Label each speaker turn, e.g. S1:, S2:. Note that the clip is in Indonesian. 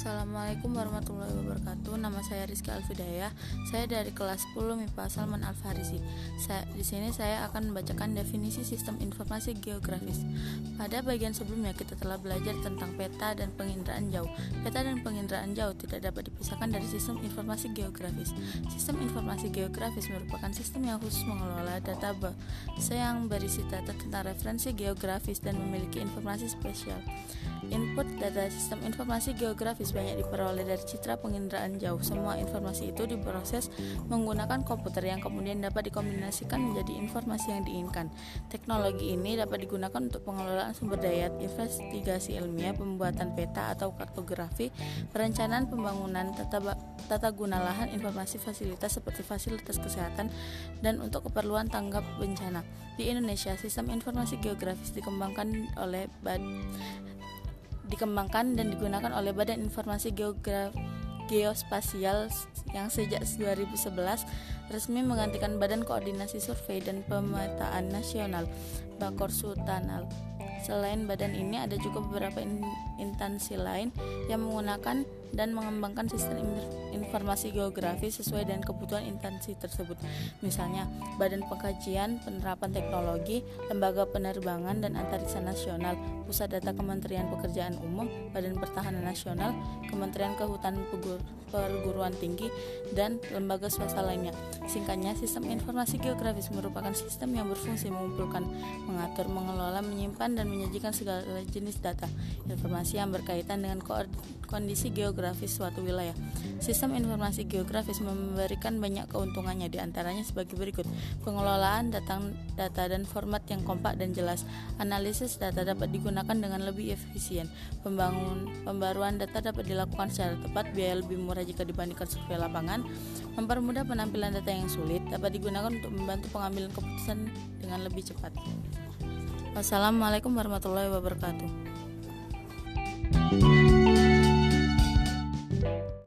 S1: Assalamualaikum warahmatullahi wabarakatuh. Nama saya Rizky Alfidayah. Saya dari kelas 10 MIPA Salman Al Farisi. Di sini saya akan membacakan definisi sistem informasi geografis. Pada bagian sebelumnya kita telah belajar tentang peta dan penginderaan jauh. Peta dan penginderaan jauh tidak dapat dipisahkan dari sistem informasi geografis. Sistem informasi geografis merupakan sistem yang khusus mengelola data base yang berisi data tentang referensi geografis dan memiliki informasi spesial. Input data sistem informasi geografis banyak diperoleh dari citra penginderaan jauh. Semua informasi itu diproses menggunakan komputer yang kemudian dapat dikombinasikan menjadi informasi yang diinginkan. Teknologi ini dapat digunakan untuk pengelolaan sumber daya, investigasi ilmiah, pembuatan peta atau kartografi, perencanaan pembangunan, tata, tata guna lahan, informasi fasilitas seperti fasilitas kesehatan, dan untuk keperluan tanggap bencana. Di Indonesia, sistem informasi geografis dikembangkan oleh BAD dikembangkan dan digunakan oleh Badan Informasi Geograf Geospasial yang sejak 2011 resmi menggantikan Badan Koordinasi Survei dan Pemetaan Nasional Bakorsutanal. Selain badan ini ada juga beberapa instansi lain yang menggunakan dan mengembangkan sistem informasi geografi sesuai dengan kebutuhan instansi tersebut. Misalnya, Badan Pengkajian Penerapan Teknologi, Lembaga Penerbangan dan Antariksa Nasional, Pusat Data Kementerian Pekerjaan Umum, Badan Pertahanan Nasional, Kementerian Kehutanan Perguruan Tinggi, dan lembaga swasta lainnya. Singkatnya, sistem informasi geografis merupakan sistem yang berfungsi mengumpulkan, mengatur, mengelola, menyimpan, dan menyajikan segala jenis data, informasi yang berkaitan dengan kondisi geografis geografis suatu wilayah. Sistem informasi geografis memberikan banyak keuntungannya di antaranya sebagai berikut. Pengelolaan data, data dan format yang kompak dan jelas. Analisis data dapat digunakan dengan lebih efisien. Pembangun pembaruan data dapat dilakukan secara tepat, biaya lebih murah jika dibandingkan survei lapangan. Mempermudah penampilan data yang sulit dapat digunakan untuk membantu pengambilan keputusan dengan lebih cepat. Wassalamualaikum warahmatullahi wabarakatuh.